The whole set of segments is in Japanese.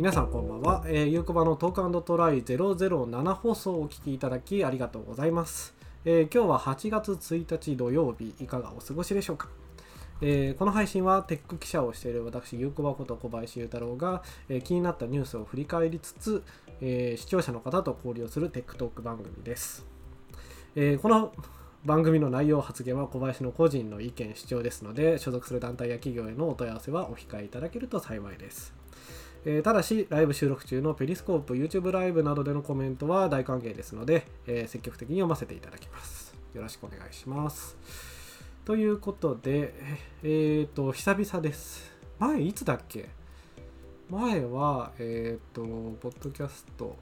皆さんこんばんは、えー、ゆうこばのトークトライ007放送をお聞きいただきありがとうございます、えー今日は8月1日土曜日いかがお過ごしでしょうか？えーこの配信はテック記者をしている私、ゆうこばこと小林裕太郎が、えー気になったニュースを振り返りつつ、えー視聴者の方と交流するテックトーク番組です。えーこの番組の内容発言は小林の個人の意見主張ですので所属する団体や企業へのお問い合わせはお控えいただけると幸いです、えーただしライブ収録中のペリスコープ YouTube ライブなどでのコメントは大歓迎ですので、えー積極的に読ませていただきます。よろしくお願いします。ということでえっ、と久々です。前いつだっけ？前はえっ、とポッドキャスト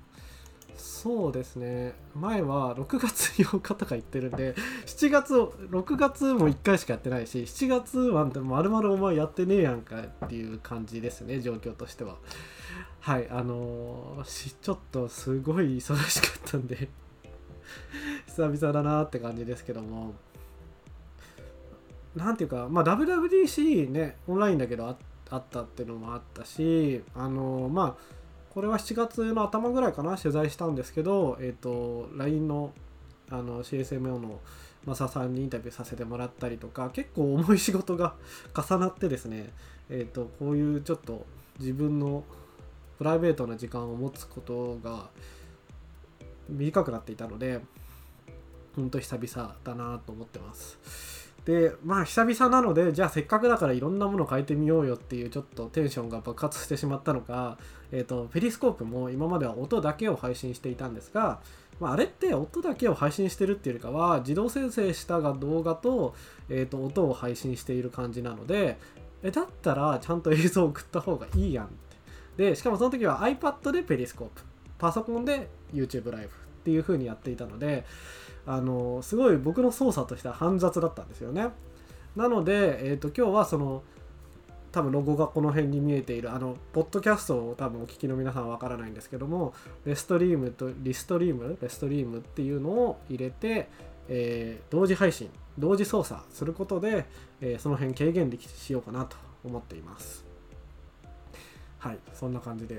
そうですね。前は6月 8日とか言ってるんで7月6月も1回しかやってないし7月はまるまるお前やってねえやんかっていう感じですね状況としては。はいあのーちょっとすごい忙しかったんで 久々だなって感じですけども。なんていうかまあ WWDC ねオンラインだけどああったっていうのもあったしあのーまあこれは7月の頭ぐらいかな取材したんですけど、えっ、と LINE のあの CSMO のマサさんにインタビューさせてもらったりとか結構重い仕事が重なってですね、えっとこういうちょっと自分のプライベートな時間を持つことが短くなっていたので本当久々だなと思ってます。でまあ久々なのでじゃあせっかくだからいろんなもの変えてみようよっていうちょっとテンションが爆発してしまったのか、えー、とペリスコープも今までは音だけを配信していたんですが、まあ、あれって音だけを配信してるっていうよりかは自動生成したが動画と,、えー、と音を配信している感じなのでえだったらちゃんと映像を送った方がいいやんって。でしかもその時は iPad でペリスコープパソコンで YouTube ライブっていう風にやっていたのであのすごい僕の操作としては煩雑だったんですよね。なので、えー、と今日はその多分ロゴがこの辺に見えているあのポッドキャストを多分お聞きの皆さんはわからないんですけどもレストリームとリストリーム？レストリームっていうのを入れて、えー同時配信同時操作することで、えーその辺軽減できしようかなと思っています。はいそんな感じでい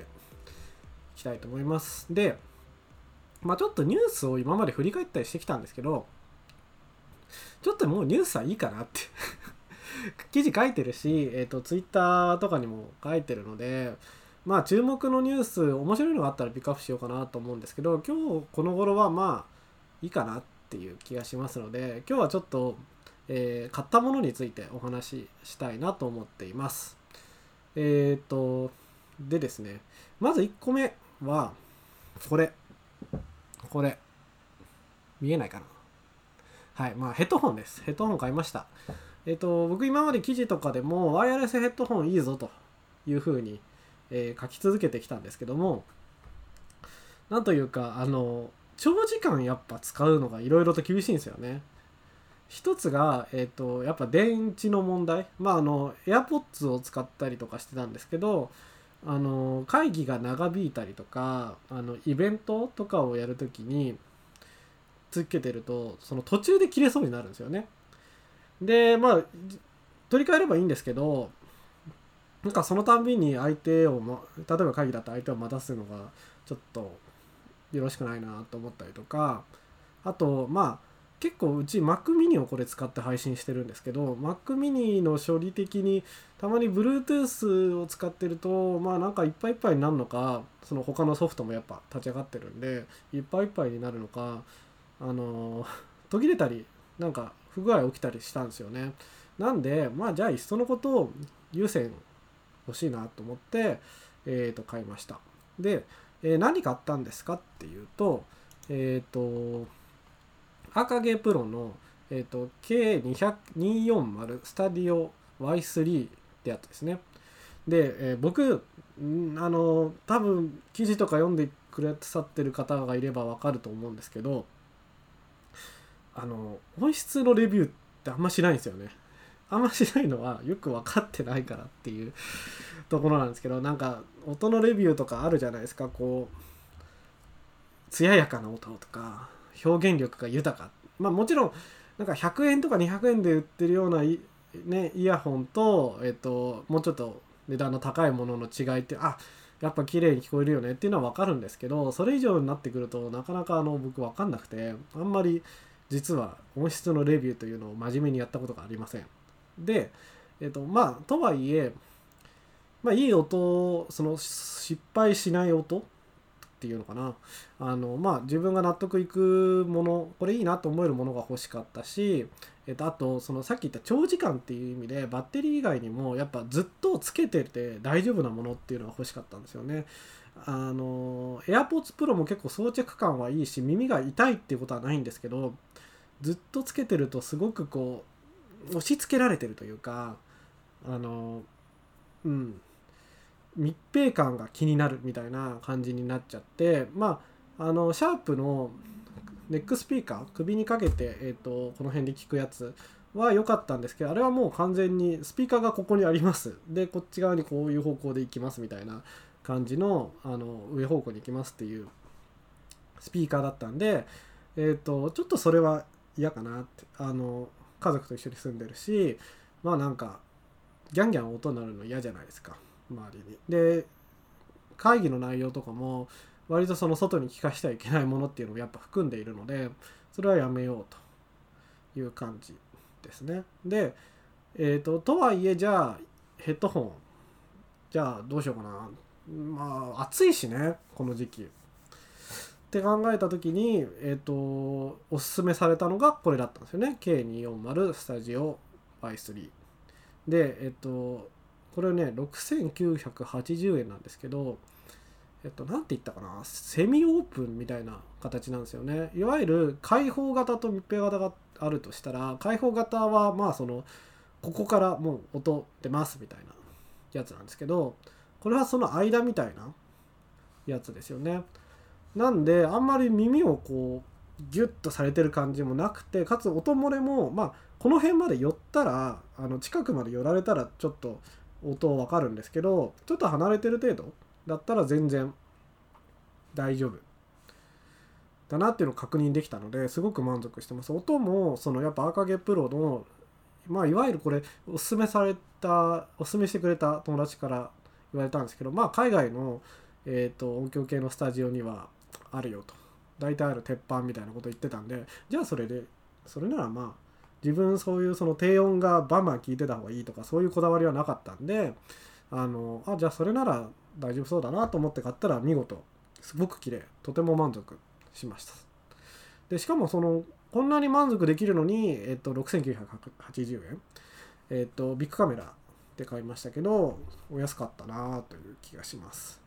きたいと思います。でまあちょっとニュースを今まで振り返ったりしてきたんですけどちょっともうニュースはいいかなって 記事書いてるし、えー、とツイッターとかにも書いてるのでまあ注目のニュース面白いのがあったらピックアップしようかなと思うんですけど今日この頃はまあいいかなっていう気がしますので今日はちょっと、えー買ったものについてお話ししたいなと思っています。えっ、とでですねまず1個目はこれ。これ。見えないかな。はいまあヘッドホンです。ヘッドホン買いました。えっ、と僕今まで記事とかでもワイヤレスヘッドホンいいぞというふうに、えー書き続けてきたんですけどもなんというかあの長時間やっぱ使うのがいろいろと厳しいんですよね。一つが、えっとやっぱ電池の問題。まああの AirPods を使ったりとかしてたんですけどあの会議が長引いたりとかあのイベントとかをやるときにつけてるとその途中で切れそうになるんですよね。でまあ取り替えればいいんですけどなんかそのたんびに相手を、ま、例えば会議だったら相手を待たすのがちょっとよろしくないなと思ったりとかあとまあ結構うち Mac mini をこれ使って配信してるんですけど Mac mini の処理的にたまに Bluetooth を使ってるとまあなんかいっぱいいっぱいになるのかその他のソフトもやっぱ立ち上がってるんでいっぱいいっぱいになるのかあの 途切れたりなんか不具合起きたりしたんですよね。なんでまあじゃあいっそのことを優先欲しいなと思ってえー、と買いました。で、えー何買ったんですかっていうとえっ、と赤毛プロの、えー、と K240 スタディオ Y3 ってやつですね。で、えー僕あの多分記事とか読んでくださってる方がいればわかると思うんですけどあの音質のレビューってあんましないんですよね。あんましないのはよく分かってないからっていう ところなんですけどなんか音のレビューとかあるじゃないですかこう艶やかな音とか。表現力が豊かまあもちろんなんか100円とか200円で売ってるような、ね、イヤホンと、えっと、もうちょっと値段の高いものの違いってあやっぱ綺麗に聞こえるよねっていうのは分かるんですけどそれ以上になってくるとなかなかあの僕分かんなくてあんまり実は音質のレビューというのを真面目にやったことがありません。で、えっとまあとはいえ、まあ、いい音その失敗しない音っていうのかなあのまあ自分が納得いくものこれいいなと思えるものが欲しかったし、えっと、あとそのさっき言った長時間っていう意味でバッテリー以外にもやっぱずっとつけてて大丈夫なものっていうのが欲しかったんですよね。あの AirPods Pro も結構装着感はいいし耳が痛いっていうことはないんですけどずっとつけてるとすごくこう押し付けられてるというかあのうん密閉感が気になるみたいな感じになっちゃってまああのシャープのネックスピーカー首にかけて、えーと、この辺で聞くやつは良かったんですけどあれはもう完全にスピーカーがここにありますでこっち側にこういう方向で行きますみたいな感じのあの上方向に行きますっていうスピーカーだったんで、えーと、ちょっとそれは嫌かなってあの家族と一緒に住んでるしまあなんかギャンギャン音になるの嫌じゃないですか。周りに。で会議の内容とかも割とその外に聞かしてはいけないものっていうのをやっぱ含んでいるのでそれはやめようという感じですね。で、えーと、とはいえじゃあヘッドホンじゃあどうしようかなまあ暑いしねこの時期。って考えた時に、えーと、おすすめされたのがこれだったんですよね K240 スタジオ Y3 でえっ、ー、とこれね6980円なんですけどえっと何て言ったかな？セミオープンみたいな形なんですよね。いわゆる開放型と密閉型があるとしたら開放型はまあそのここからもう音出ますみたいなやつなんですけどこれはその間みたいなやつですよね。なんであんまり耳をこうギュッとされてる感じもなくてかつ音漏れもまあこの辺まで寄ったらあの近くまで寄られたらちょっと音わかるんですけどちょっと離れてる程度だったら全然大丈夫。だなっていうのを確認できたのですごく満足してます。音もそのやっぱアーカゲプロのまあいわゆるこれおすすめされたおすすめしてくれた友達から言われたんですけどまあ海外の、えーと、音響系のスタジオにはあるよと。大体ある鉄板みたいなこと言ってたんでじゃあそれでそれならまあ自分そういうその低音がバンバン効いてた方がいいとかそういうこだわりはなかったんであのあじゃあそれなら大丈夫そうだなと思って買ったら見事すごく綺麗とても満足しました。でしかもそのこんなに満足できるのに、えっと、6980円。えっとビッグカメラで買いましたけどお安かったなという気がします。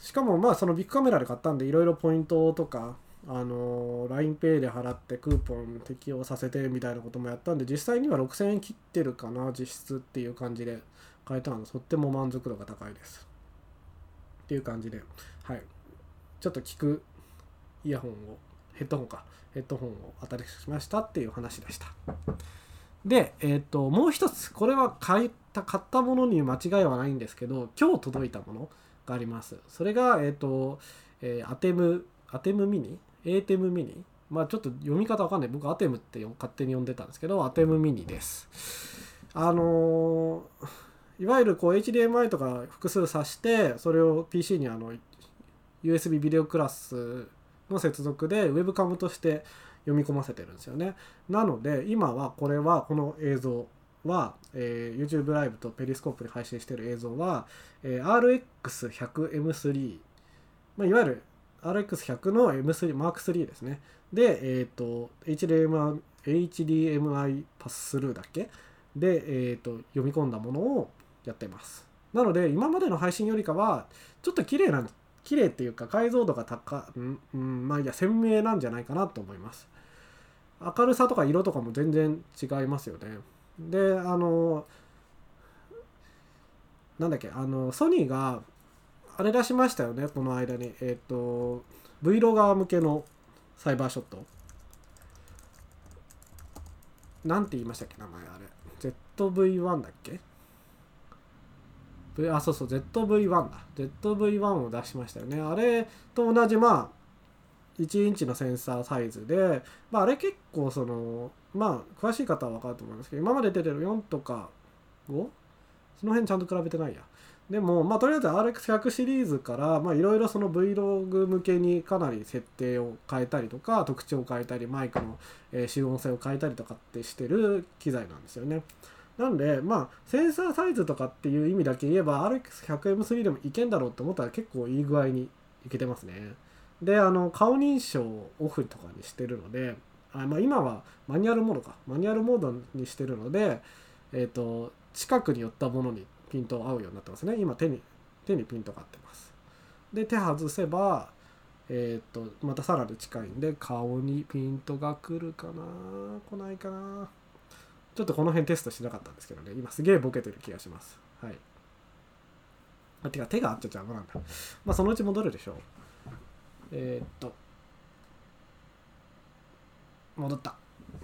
しかもまあそのビッグカメラで買ったんでいろいろポイントとかあの LINEPay で払ってクーポン適用させてみたいなこともやったんで実際には6000円切ってるかな実質っていう感じで買えたのとっても満足度が高いです。っていう感じではい。ちょっと聞くイヤホンをヘッドホンかヘッドホンを当たりしましたっていう話でした。でえっ、ー、ともう一つこれは買った買ったものに間違いはないんですけど今日届いたものがあります。それがえっ、と、えー、アテムアテムミニエーテムミニまあちょっと読み方わかんない。僕アテムって勝手に呼んでたんですけどアテムミニです。あのー、いわゆるこう HDMI とか複数挿してそれを PC にあの USB ビデオクラスの接続でウェブカムとして読み込ませてるんですよね。なので今はこれはこの映像は、えー、YouTube ライブとペリスコープで配信してる映像は、えー、RX100M3、まあ、いわゆる RX100 の M3 M3 ですね。でえっ、ー、と HDMI, HDMI パススルーだっけ？で、えーと、読み込んだものをやってます。なので今までの配信よりかはちょっと綺麗な綺麗っていうか解像度が高ん、うん、まあいや鮮明なんじゃないかなと思います。明るさとか色とかも全然違いますよね。であのなんだっけあのソニーがあれ出しましたよねこの間に。えっ、ー、と Vlogger 向けのサイバーショット。なんて言いましたっけ名前あれ。ZV-1 だっけ？あそうそう ZV-1 だ。ZV-1 を出しましたよね。あれと同じまあ1インチのセンサーサイズで、まあ、あれ結構そのまあ詳しい方は分かると思いますけど今まで出てる4とか 5? その辺ちゃんと比べてないや。でもまあとりあえず RX100 シリーズからまあいろいろその Vlog 向けにかなり設定を変えたりとか特徴を変えたりマイクの、えー、集音性を変えたりとかってしてる機材なんですよね。なんでまあセンサーサイズとかっていう意味だけ言えば RX100M3 でもいけんだろうって思ったら結構いい具合にいけてますね。であの顔認証をオフとかにしてるのであ、まあ、今はマニュアルモードかマニュアルモードにしてるので、えーと近くに寄ったものにピント合うようになってますね。今手に手にピントが合ってます。で手外せばえっ、とまたさらに近いんで顔にピントが来るかな。来ないかな。ちょっとこの辺テストしなかったんですけどね。今すげえボケてる気がします。はい。あてか手が合っちゃ邪魔なんだ。まあそのうち戻るでしょう。えっ、と。戻った。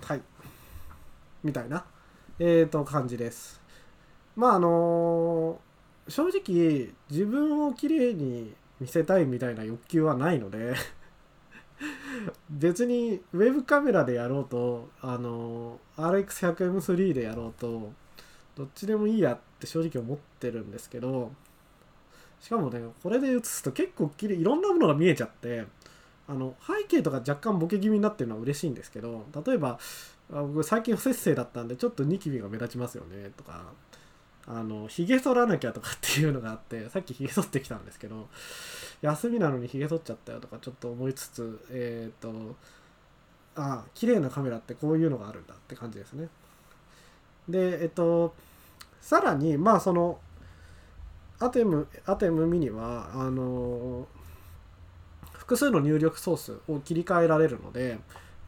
はい。みたいな。えっ、と感じです。まああの正直自分をきれいに見せたいみたいな欲求はないので 別にウェブカメラでやろうとあの RX100M3 でやろうとどっちでもいいやって正直思ってるんですけどしかもねこれで写すと結構きれいいろんなものが見えちゃってあの背景とか若干ボケ気味になってるのは嬉しいんですけど例えば僕最近不節制だったんでちょっとニキビが目立ちますよねとかあのひげ剃らなきゃとかっていうのがあって さっきひげ剃ってきたんですけど休みなのにひげ剃っちゃったよとかちょっと思いつつえっ、ー、とああ綺麗なカメラってこういうのがあるんだって感じですね。でえっ、ー、とさらにまあそのアテムアテムミニはあの複数の入力ソースを切り替えられるので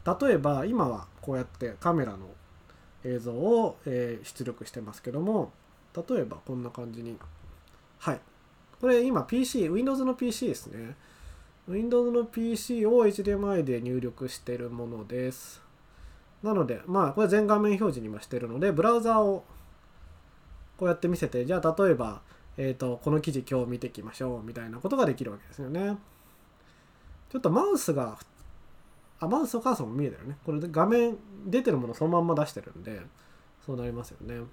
例えば今はこうやってカメラの映像を、え、出力してますけども例えばこんな感じに。はい。これ今 PC Windows の PC ですね。Windows の PC を HDMI で入力してるものです。なのでまあこれ全画面表示に今してるのでブラウザーをこうやって見せてじゃあ例えばえっ、ー、とこの記事今日見ていきましょうみたいなことができるわけですよね。ちょっとマウスがあマウスとカーソンも見えてるね。これで画面出てるものそのまんま出してるんでそうなりますよね。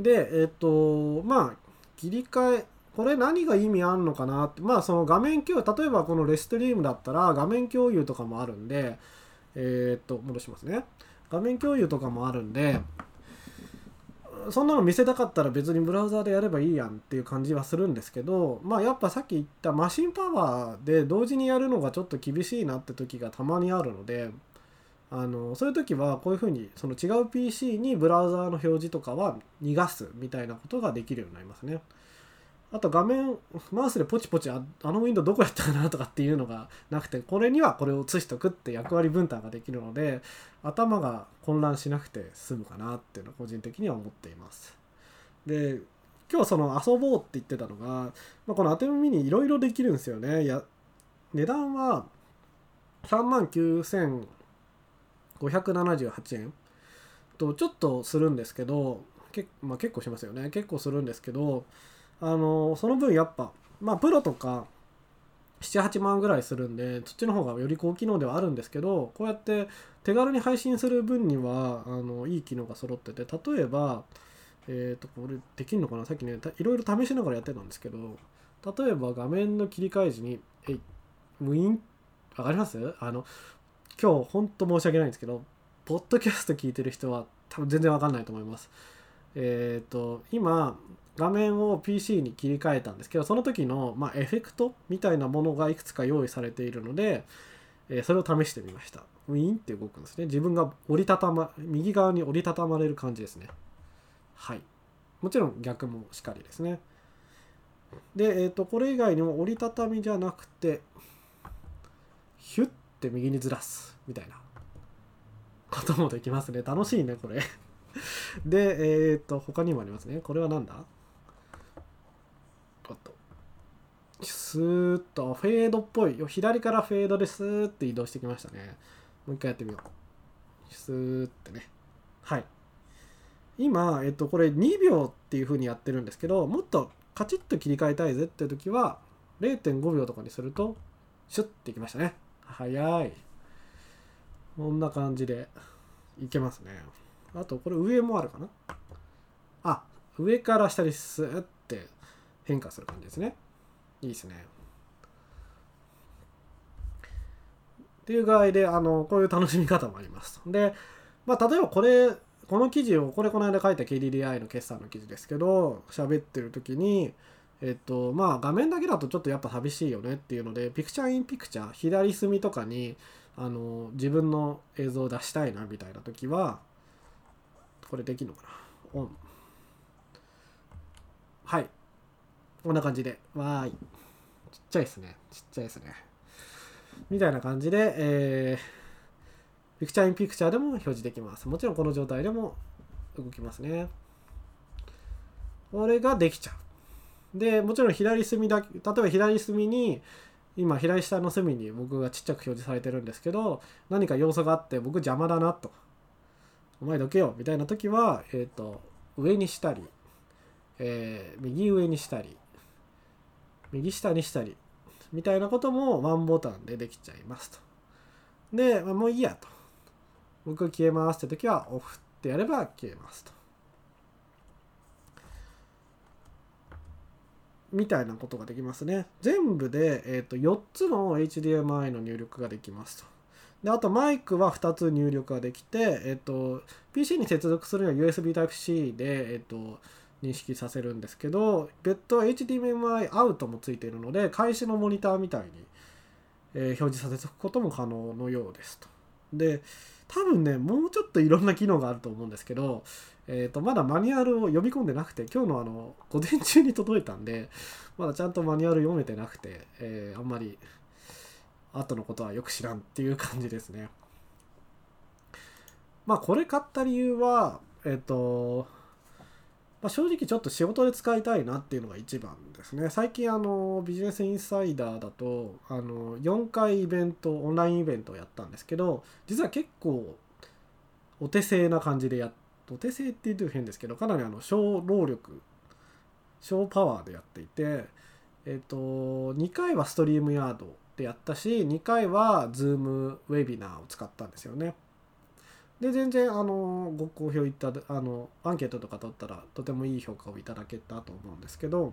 で、えっ、と、まあ、切り替え、これ何が意味あんのかなって、まあ、その画面共有、例えばこのレストリームだったら画面共有とかもあるんで、えっ、と、戻しますね。画面共有とかもあるんで、そんなの見せたかったら別にブラウザーでやればいいやんっていう感じはするんですけど、まあやっぱさっき言ったマシンパワーで同時にやるのがちょっと厳しいなって時がたまにあるので、あのそういう時はこういうふうにその違う PC にブラウザーの表示とかは逃がすみたいなことができるようになりますね。あと画面マウスでポチポチああのウィンドウどこやったかなとかっていうのがなくてこれにはこれを写しとくって役割分担ができるので頭が混乱しなくて済むかなっていうのは個人的には思っています。で今日その遊ぼうって言ってたのが、まあ、このアテムミニいろいろできるんですよね。や値段は3万9000 578円。とちょっとするんですけどけ、まあ、結構しますよね。結構するんですけどあのその分やっぱまあプロとか78万ぐらいするんでそっちの方がより高機能ではあるんですけどこうやって手軽に配信する分にはあのいい機能が揃ってて例えばえっ、ー、とこれできるのかな？さっきねいろいろ試しながらやってたんですけど例えば画面の切り替え時にえいウィンわかります？あの今日本当申し訳ないんですけどポッドキャスト聞いてる人は多分全然わかんないと思います。えっ、ー、と今画面を PC に切り替えたんですけどその時の、まあ、エフェクトみたいなものがいくつか用意されているので、えー、それを試してみました。ウィーンって動くんですね。自分が折りたたま右側に折りたたまれる感じですね。はい。もちろん逆もしかりですね。で、えっ、ー、とこれ以外にも折りたたみじゃなくてヒュッって右にずらすみたいなこともできますね。楽しいねこれ。でえっ、と他にもありますね。これは何だ？おっと。スーッとフェードっぽい。左からフェードでスーッて移動してきましたね。もう一回やってみよう。スーッてね。はい。今、えっと、これ2秒っていう風にやってるんですけどもっとカチッと切り替えたいぜっていう時は0.5秒とかにするとシュッていきましたね。早い。こんな感じでいけますね。あとこれ上もあるかな？あ上から下にスーって変化する感じですね。いいですね。っていう具合であのこういう楽しみ方もあります。で、まあ、例えばこれこの記事をこれこの間書いた KDDI の決算の記事ですけど喋ってる時にえっとまあ画面だけだとちょっとやっぱ寂しいよねっていうのでピクチャーインピクチャー左隅とかにあの自分の映像を出したいなみたいな時はこれできるのかな？オン。はい。こんな感じで。わーい。ちっちゃいですね。ちっちゃいですね。みたいな感じで、えー、ピクチャーインピクチャーでも表示できます。もちろんこの状態でも動きますね。これができちゃう。でもちろん左隅だけ例えば左隅に今左下の隅に僕がちっちゃく表示されてるんですけど何か要素があって僕邪魔だなと。お前どけよ。みたいな時は、えっ、ー、と上にしたり、えー、右上にしたり右下にしたりみたいなこともワンボタンでできちゃいますと。で、ま、もういいやと。僕消えますって時はオフってやれば消えますと。みたいなことができますね。全部で、えー、と4つの HDMI の入力ができますと。であとマイクは2つ入力ができて、えーと、PC に接続するには USB Type-C で、えーと、認識させるんですけど別途 HDMI アウトもついているので開始のモニターみたいに、えー、表示させておくことも可能のようですと。で多分ねもうちょっといろんな機能があると思うんですけど、えー、とまだマニュアルを読み込んでなくて今日のあの午前中に届いたんでまだちゃんとマニュアル読めてなくて、えー、あんまり後のことはよく知らんっていう感じですね。まあこれ買った理由はえっ、ー、とまあ、正直ちょっと仕事で使いたいなっていうのが一番ですね。最近あのビジネスインサイダーだとあの4回イベントオンラインイベントをやったんですけど実は結構お手製な感じでやお手製って言うと変ですけどかなりあの小労力小パワーでやっていてえっ、と2回はストリームヤードでやったし2回は Zoom ウェビナーを使ったんですよね。で全然あのご好評いったあのアンケートとか取ったらとてもいい評価をいただけたと思うんですけど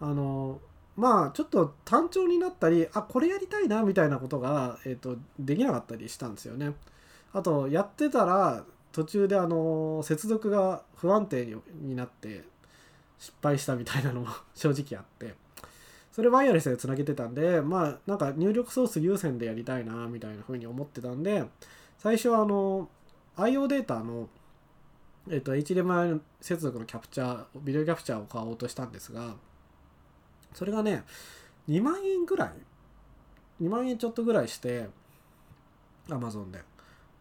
あのまあちょっと単調になったりあこれやりたいなみたいなことが、えーと、できなかったりしたんですよね。あとやってたら途中であの接続が不安定になって失敗したみたいなのも 正直あってそれワイヤレスでつなげてたんでまあなんか入力ソース優先でやりたいなみたいな風に思ってたんで最初はあの IO データの、えっと、HDMI 接続のキャプチャービデオキャプチャーを買おうとしたんですがそれがね2万円ぐらい2万円ちょっとぐらいして Amazon で。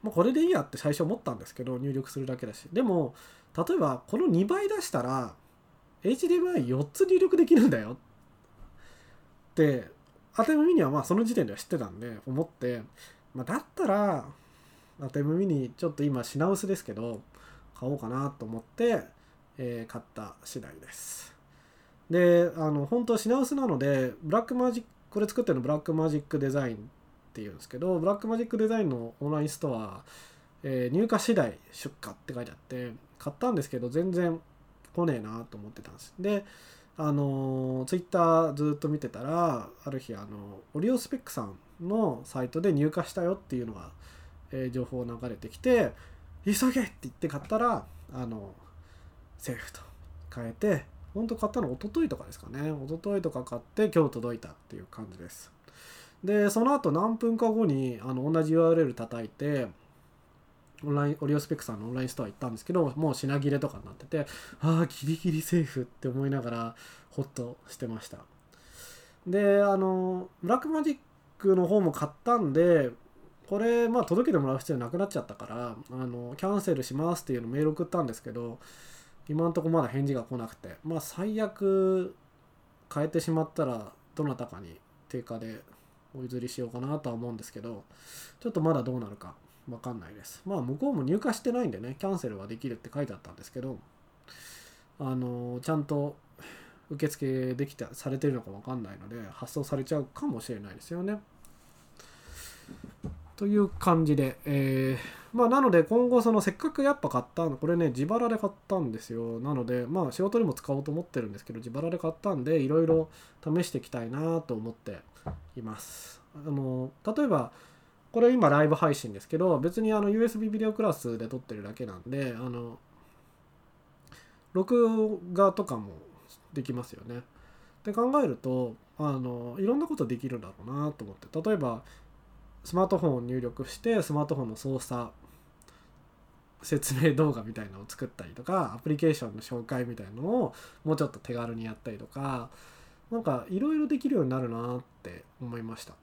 もうこれでいいやって最初思ったんですけど入力するだけだし。でも例えばこの2倍出したら HDMI4 つ入力できるんだよ。って当て耳にはまあその時点では知ってたんで思って、まあ、だったら ATEM Mini ちょっと今品薄ですけど買おうかなと思って、えー、買った次第です。であの本当品薄なのでブラックマジックこれ作ってるのブラックマジックデザインっていうんですけどブラックマジックデザインのオンラインストア、えー、入荷次第出荷って書いてあって買ったんですけど全然来ねえなと思ってたんです。であのツイッターずっと見てたらある日あのオリオスペックさんのサイトで入荷したよっていうのがえ、情報流れてきて急げって言って買ったらあのセーフと変えて本当買ったの一昨日とかですかね。一昨日とか買って今日届いたっていう感じです。でその後何分か後にあの同じ URL 叩いてオンラインオリオスペックさんのオンラインストア行ったんですけどもう品切れとかになっててああギリギリセーフって思いながらホッとしてました。であのブラックマジックの方も買ったんでこれ、まあ、届けてもらう必要なくなっちゃったから、あの、キャンセルしますっていうのメール送ったんですけど、今んとこまだ返事が来なくて、まあ、最悪変えてしまったら、どなたかに定価でお譲りしようかなとは思うんですけど、ちょっとまだどうなるかわかんないです。まあ、向こうも入荷してないんでね、キャンセルはできるって書いてあったんですけど、あの、ちゃんと受付できた、されてるのかわかんないので、発送されちゃうかもしれないですよね。という感じで、えー、まあなので今後そのせっかくやっぱ買ったこれね自腹で買ったんですよ。なのでまあ仕事にも使おうと思ってるんですけど自腹で買ったんでいろいろ試していきたいなと思っています。あの例えばこれ今ライブ配信ですけど別にあの USB ビデオクラスで撮ってるだけなんであの録画とかもできますよね。って考えるとあのいろんなことできるだろうなと思って。例えばスマートフォンを入力してスマートフォンの操作説明動画みたいなのを作ったりとかアプリケーションの紹介みたいなのをもうちょっと手軽にやったりとかなんかいろいろできるようになるなって思いました。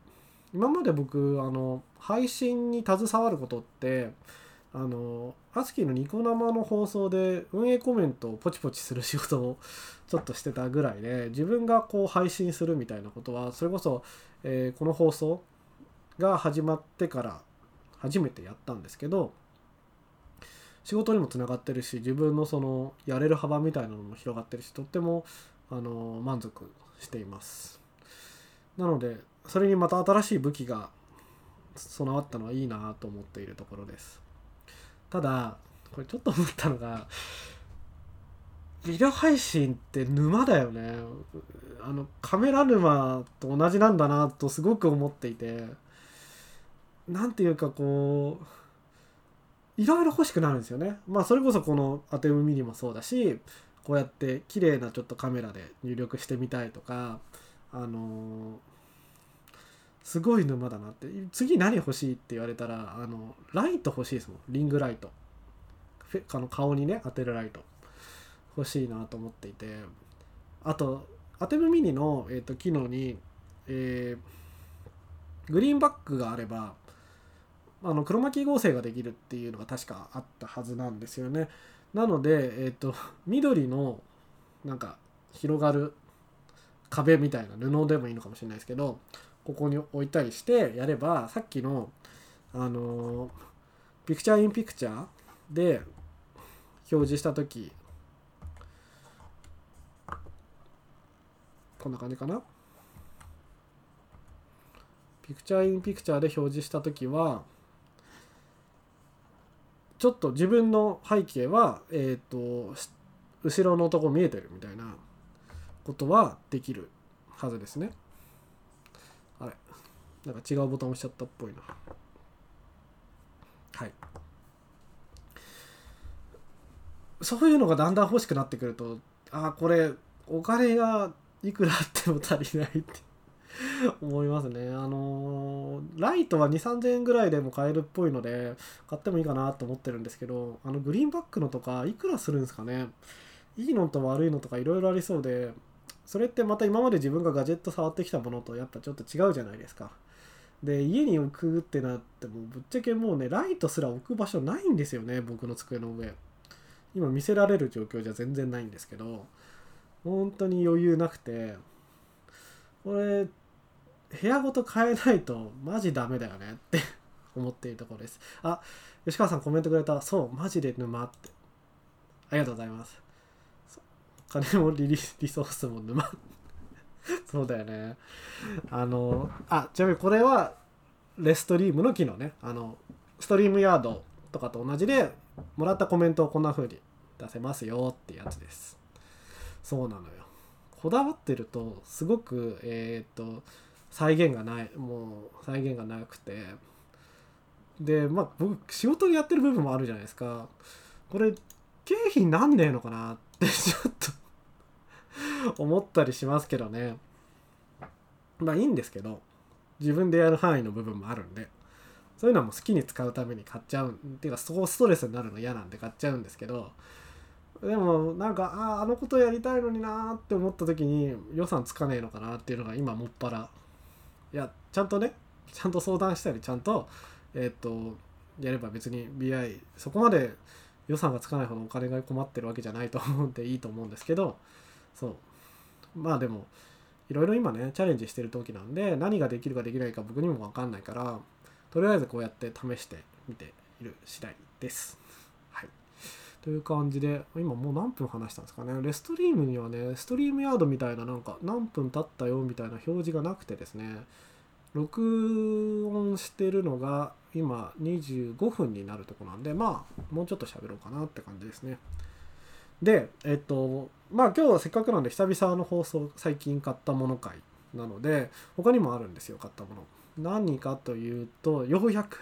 今まで僕あの配信に携わることってあのアスキーのニコ生の放送で運営コメントをポチポチする仕事を ちょっとしてたぐらいで自分がこう配信するみたいなことはそれこそ、えー、この放送が始まってから初めてやったんですけど仕事にもつながってるし自分のそのやれる幅みたいなのも広がってるしとってもあの満足しています。なのでそれにまた新しい武器が備わったのはいいなと思っているところです。ただこれちょっと思ったのがビデオ配信って沼だよね。あのカメラ沼と同じなんだなとすごく思っていて何ていうかこういろいろ欲しくなるんですよね。まあそれこそこのアテムミニもそうだしこうやって綺麗なちょっとカメラで入力してみたいとかあのすごい沼だなって。次何欲しいって言われたらあのライト欲しいですもん。リングライト。あの顔にね当てるライト。欲しいなと思っていて。あとアテムミニの、えーと、機能に、えー、グリーンバックがあればあの黒巻合成ができるっていうのが確かあったはずなんですよね。なので、えーと、と 緑のなんか広がる壁みたいな布でもいいのかもしれないですけどここに置いたりしてやればさっきのあのピクチャーインピクチャーで表示した時こんな感じかな？ピクチャーインピクチャーで表示した時はちょっと自分の背景はえっ、ー、と後ろのとこ見えてるみたいなことはできるはずですね。あれなんか違うボタン押しちゃったっぽいな。はい。そういうのがだんだん欲しくなってくるとああこれお金がいくらあっても足りないって 思いますね。あのー、ライトは2、3000円ぐらいでも買えるっぽいので、買ってもいいかなと思ってるんですけど、あのグリーンバックのとか、いくらするんですかね？いいのと悪いのとかいろいろありそうで、それってまた今まで自分がガジェット触ってきたものとやっぱちょっと違うじゃないですか。で、家に置くってなっても、ぶっちゃけもうね、ライトすら置く場所ないんですよね、僕の机の上。今見せられる状況じゃ全然ないんですけど、本当に余裕なくて、これ、部屋ごと変えないとマジダメだよねって 思っているところです。あ、吉川さんコメントくれた。そう、マジで沼って。ありがとうございます。金もリリリソースも沼 そうだよねあのあちなみにこれはレストリームの機能ねあのストリームヤードとかと同じでもらったコメントをこんな風に出せますよってやつですそうなのよこだわってるとすごくえっ、と再現がないもう再現がなくて。でまあ僕仕事でやってる部分もあるじゃないですか。これ経費なんねえのかなって ちょっと思ったりしますけどね。まあいいんですけど自分でやる範囲の部分もあるんで。そういうのはもう好きに使うために買っちゃうっていうかそこストレスになるの嫌なんで買っちゃうんですけど。でもなんかあああのことやりたいのになーって思った時に予算つかねえのかなっていうのが今もっぱらいやちゃんとねちゃんと相談したりちゃんとえっ、とやれば別に BI そこまで予算がつかないほどお金が困ってるわけじゃないと思うんでいいと思うんですけどそうまあでもいろいろ今ねチャレンジしてる時なんで何ができるかできないか僕にも分かんないからとりあえずこうやって試してみている次第です。という感じで今もう何分話したんですかね。レストリームにはねストリームヤードみたいななんか何分経ったよみたいな表示がなくてですね。録音してるのが、今25分になるとこなんでまあもうちょっと喋ろうかなって感じですね。でえっとまあ今日はせっかくなんで久々の放送最近買ったもの会なので他にもあるんですよ買ったもの。何かというとようやく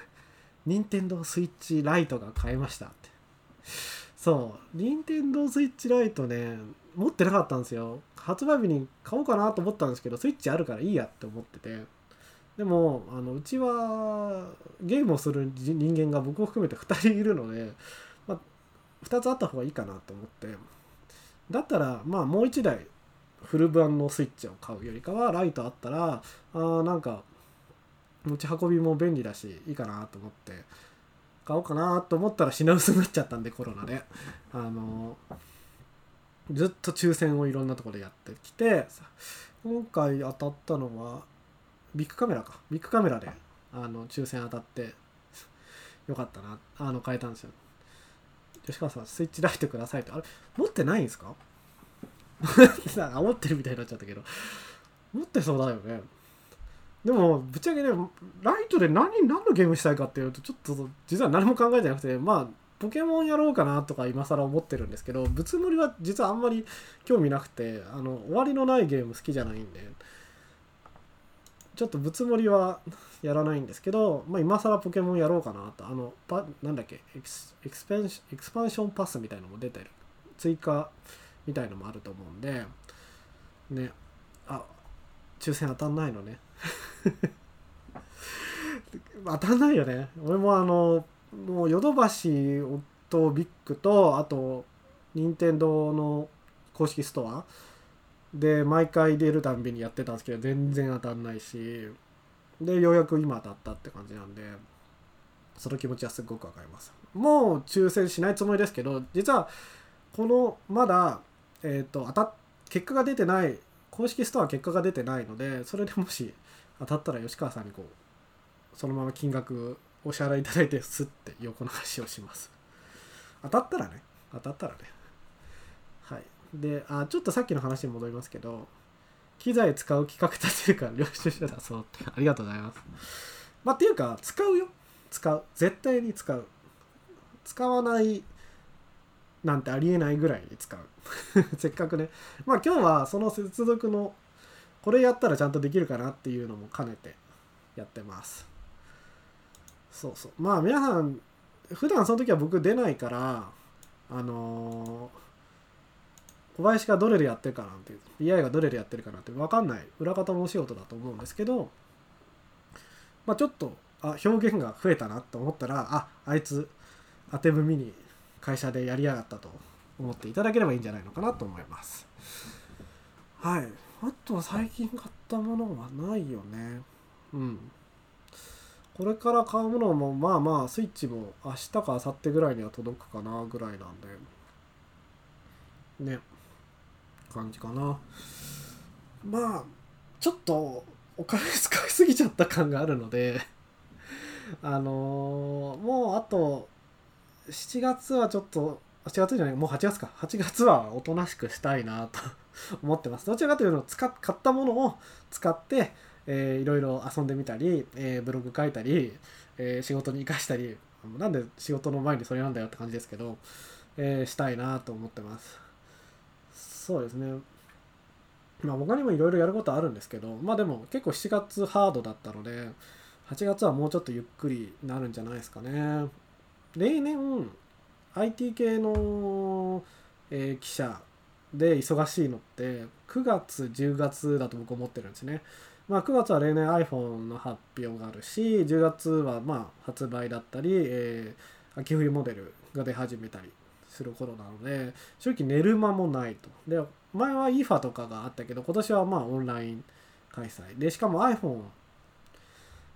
任天堂スイッチライトが買えましたって。そう。任天堂スイッチライトね持ってなかったんですよ。発売日に買おうかなと思ったんですけどスイッチあるからいいやって思ってて。でもあのうちはゲームをする人間が僕を含めて2人いるので、まあ、2つあった方がいいかなと思って。だったらまあもう1台フル版のスイッチを買うよりかはライトあったらあなんか持ち運びも便利だしいいかなと思って。買おうかなと思ったら品薄になっちゃったんでコロナで。あのずっと抽選をいろんなところでやってきて今回当たったのはビッグカメラか。ビッグカメラであの抽選当たってよかったな。あの変えたんですよ。吉川さんスイッチライトくださいってあれ持ってないんですか？持ってるみたいになっちゃったけど。持ってそうだよね。でもぶっちゃけねライトで何何のゲームしたいかっていうとちょっと実は何も考えてなくてまあポケモンやろうかなとか今更思ってるんですけどぶつもりは実はあんまり興味なくてあの終わりのないゲーム好きじゃないんでちょっとぶつもりはやらないんですけど、まあ、今更ポケモンやろうかなと。あのパなんだっけエクスエクスペンエクスパンションパスみたいのも出てる。追加みたいのもあると思うんでね。あ抽選当たんないのね。当たんないよね。俺もあのもうヨドバシとビッグとあと任天堂の公式ストアで毎回出るたんびにやってたんですけど全然当たんないしでようやく今当たったって感じなんでその気持ちはすごくわかります。もう抽選しないつもりですけど実はこのまだえっ、ー、と当た結果が出てない公式ストア結果が出てないのでそれでもし当たったら吉川さんにこうそのまま金額お支払いいただいてスッて横流しをします。当たったらね。当たったらね。はい。であちょっとさっきの話に戻りますけど機材使う企画立てるから領収書出そうって。ありがとうございます。まあっていうか使うよ。使う。絶対に使う。使わないなんてありえないぐらいに使う。せっかくね。まあ今日はその接続のこれやったらちゃんとできるかなっていうのも兼ねてやってます。そうそう。まあ皆さん普段その時は僕出ないからあのー小林がどれでやってるかなんて BI がどれでやってるかなんて分かんない裏方のお仕事だと思うんですけど、まあ、ちょっとあ表現が増えたなと思ったらああいつ当て踏みに会社でやりやがったと思っていただければいいんじゃないのかなと思います。はい。あとは最近買ったものはないよね。うん。これから買うものもまあまあスイッチも明日か明後日ぐらいには届くかなぐらいなんで。ね。感じかな。まあちょっとお金使いすぎちゃった感があるので。あのー、もうあと7月はちょっと7月じゃないもう8月か。8月はおとなしくしたいなと。思ってます。どちらかというと使買ったものを使って、えー、いろいろ遊んでみたり、えー、ブログ書いたり、えー、仕事に生かしたりなんで仕事の前にそれなんだよって感じですけど、えー、したいなと思ってます。そうですね。まあ他にもいろいろやることあるんですけどまあでも結構7月ハードだったので8月はもうちょっとゆっくりなるんじゃないですかね。例年 IT 系の、えー、記者で忙しいのって9月10月だと僕思ってるんですね。まあ9月は例年 iPhone の発表があるし10月はまあ発売だったり、えー、秋冬モデルが出始めたりする頃なので正直寝る間もないと。で前は IFA とかがあったけど今年はまあオンライン開催。でしかも iPhone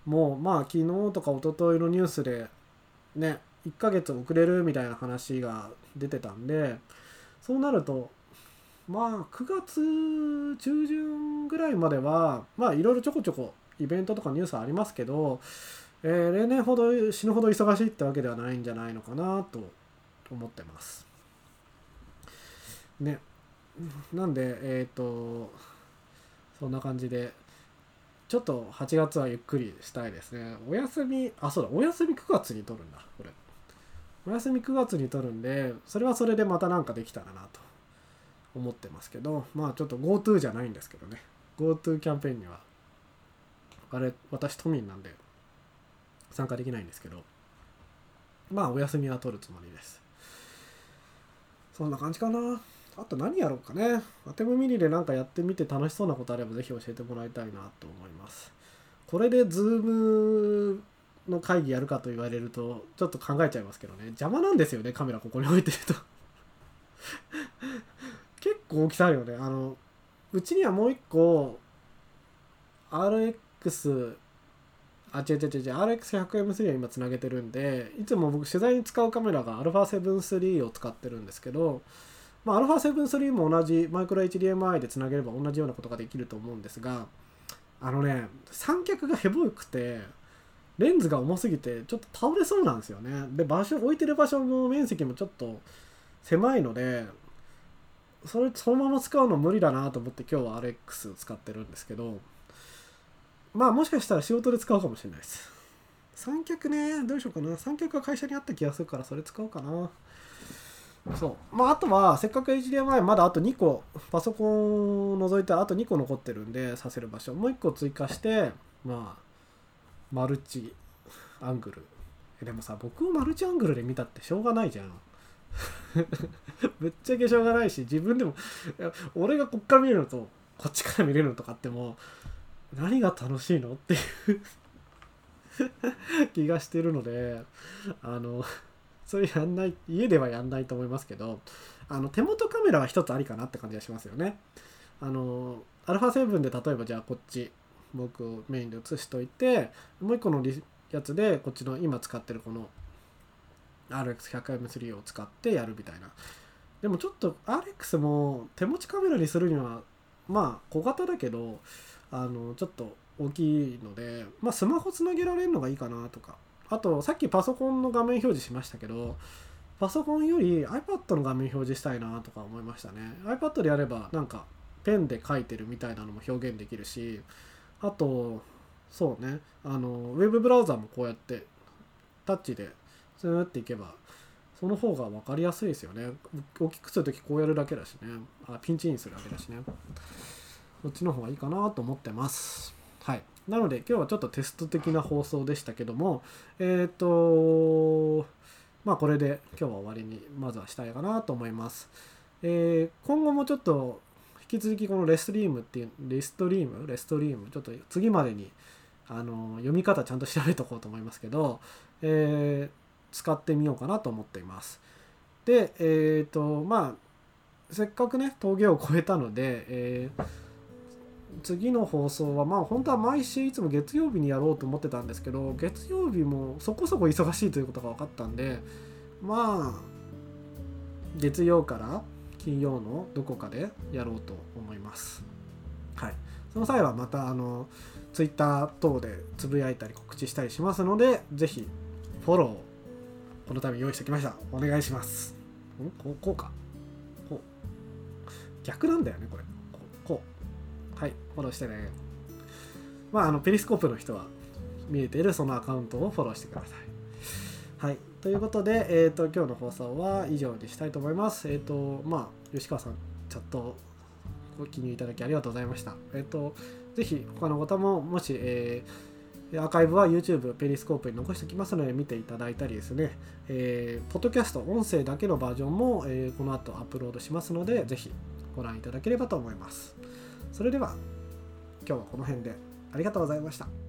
もうまあ昨日とか一昨日のニュースでね1ヶ月遅れるみたいな話が出てたんでそうなるとまあ9月中旬ぐらいまではまあいろいろちょこちょこイベントとかニュースありますけど、えー、例年ほど死ぬほど忙しいってわけではないんじゃないのかなと思ってます。ね。なんで、えっ、ー、と、そんな感じで、ちょっと8月はゆっくりしたいですねお休みあそうだお休み9月に取るんだこれお休み9月に取るんでそれはそれでまた何かできたらなと思ってますけどまあちょっと GoTo じゃないんですけどね。GoTo キャンペーンにはあれ私都民なんで参加できないんですけどまあお休みは取るつもりです。そんな感じかな。あと何やろうかね。アテムミニで何かやってみて楽しそうなことあればぜひ教えてもらいたいなと思います。これでズームの会議やるかと言われるとちょっと考えちゃいますけどね。邪魔なんですよねカメラここに置いてると。大きさあるよね。あのうちにはもう一個 RX あ違う違う違う RX100M3 は今つなげてるんでいつも僕取材に使うカメラが α7-3 を使ってるんですけど、まあ、α7-3 も同じマイクロ HDMI でつなげれば同じようなことができると思うんですがあのね三脚がヘボくてレンズが重すぎてちょっと倒れそうなんですよね。で場所置いてる場所の面積もちょっと狭いのでそれそのまま使うの無理だなと思って今日は RX を使ってるんですけどまあもしかしたら仕事で使うかもしれないです。三脚ね。どうしようかな。三脚は会社にあった気がするからそれ使おうかな。そう。まああとはせっかく HDMI まだあと2個パソコンを除いてあと2個残ってるんでさせる場所。もう1個追加してまあマルチアングル。でもさ僕をマルチアングルで見たってしょうがないじゃん ぶっちゃけしょうがないし自分でも俺がこっから見るのとこっちから見れるのとかっても何が楽しいのっていう 気がしてるのであのそれやんない家ではやんないと思いますけどあの手元カメラは一つありかなって感じがしますよね。あの α7 で例えばじゃあこっち僕をメインで写しといてもう一個のやつでこっちの今使ってるこの RX100M3 を使ってやるみたいな。でもちょっと RX も手持ちカメラにするにはまあ小型だけどあのちょっと大きいので、まあ、スマホつなげられるのがいいかなとか。あとさっきパソコンの画面表示しましたけどパソコンより iPad の画面表示したいなとか思いましたね。iPad でやればなんかペンで書いてるみたいなのも表現できるしあとそうね。あのウェブブラウザもこうやってタッチでスーっていけばその方が分かりやすいですよね。大きくするときこうやるだけだしね。あピンチインするだけだしね。こっちの方がいいかなと思ってます。はい。なので今日はちょっとテスト的な放送でしたけどもえっ、ー、とまあこれで今日は終わりにまずはしたいかなと思います、えー、今後もちょっと引き続きこのレストリームっていうレストリーム？レストリーム？ちょっと次までにあの読み方ちゃんと調べておこうと思いますけど、えー、使ってみようかなと思っています。で、えっ、ー、と、まあ、せっかくね、峠を越えたので、えー、次の放送は、まあ、本当は毎週いつも月曜日にやろうと思ってたんですけど、月曜日もそこそこ忙しいということが分かったんで、まあ、月曜から金曜のどこかでやろうと思います。はい。その際はまた、あの、Twitter 等でつぶやいたり告知したりしますので、ぜひフォロー、このため用意してきました。お願いします。んこうこうか。こう。逆なんだよねこれ。こうはいフォローしてね。まああのペリスコープの人は見えているそのアカウントをフォローしてください。はいということで、えーと、今日の放送は以上にしたいと思います。えっ、ー、とまあ吉川さんチャットご記入いただきありがとうございました。えっ、ー、とぜひ他の方ももし、えーアーカイブは YouTube、ペリスコープに残しておきますので見ていただいたりですね、えー、ポッドキャスト、音声だけのバージョンも、えー、この後アップロードしますので、ぜひご覧いただければと思います。それでは、今日はこの辺でありがとうございました。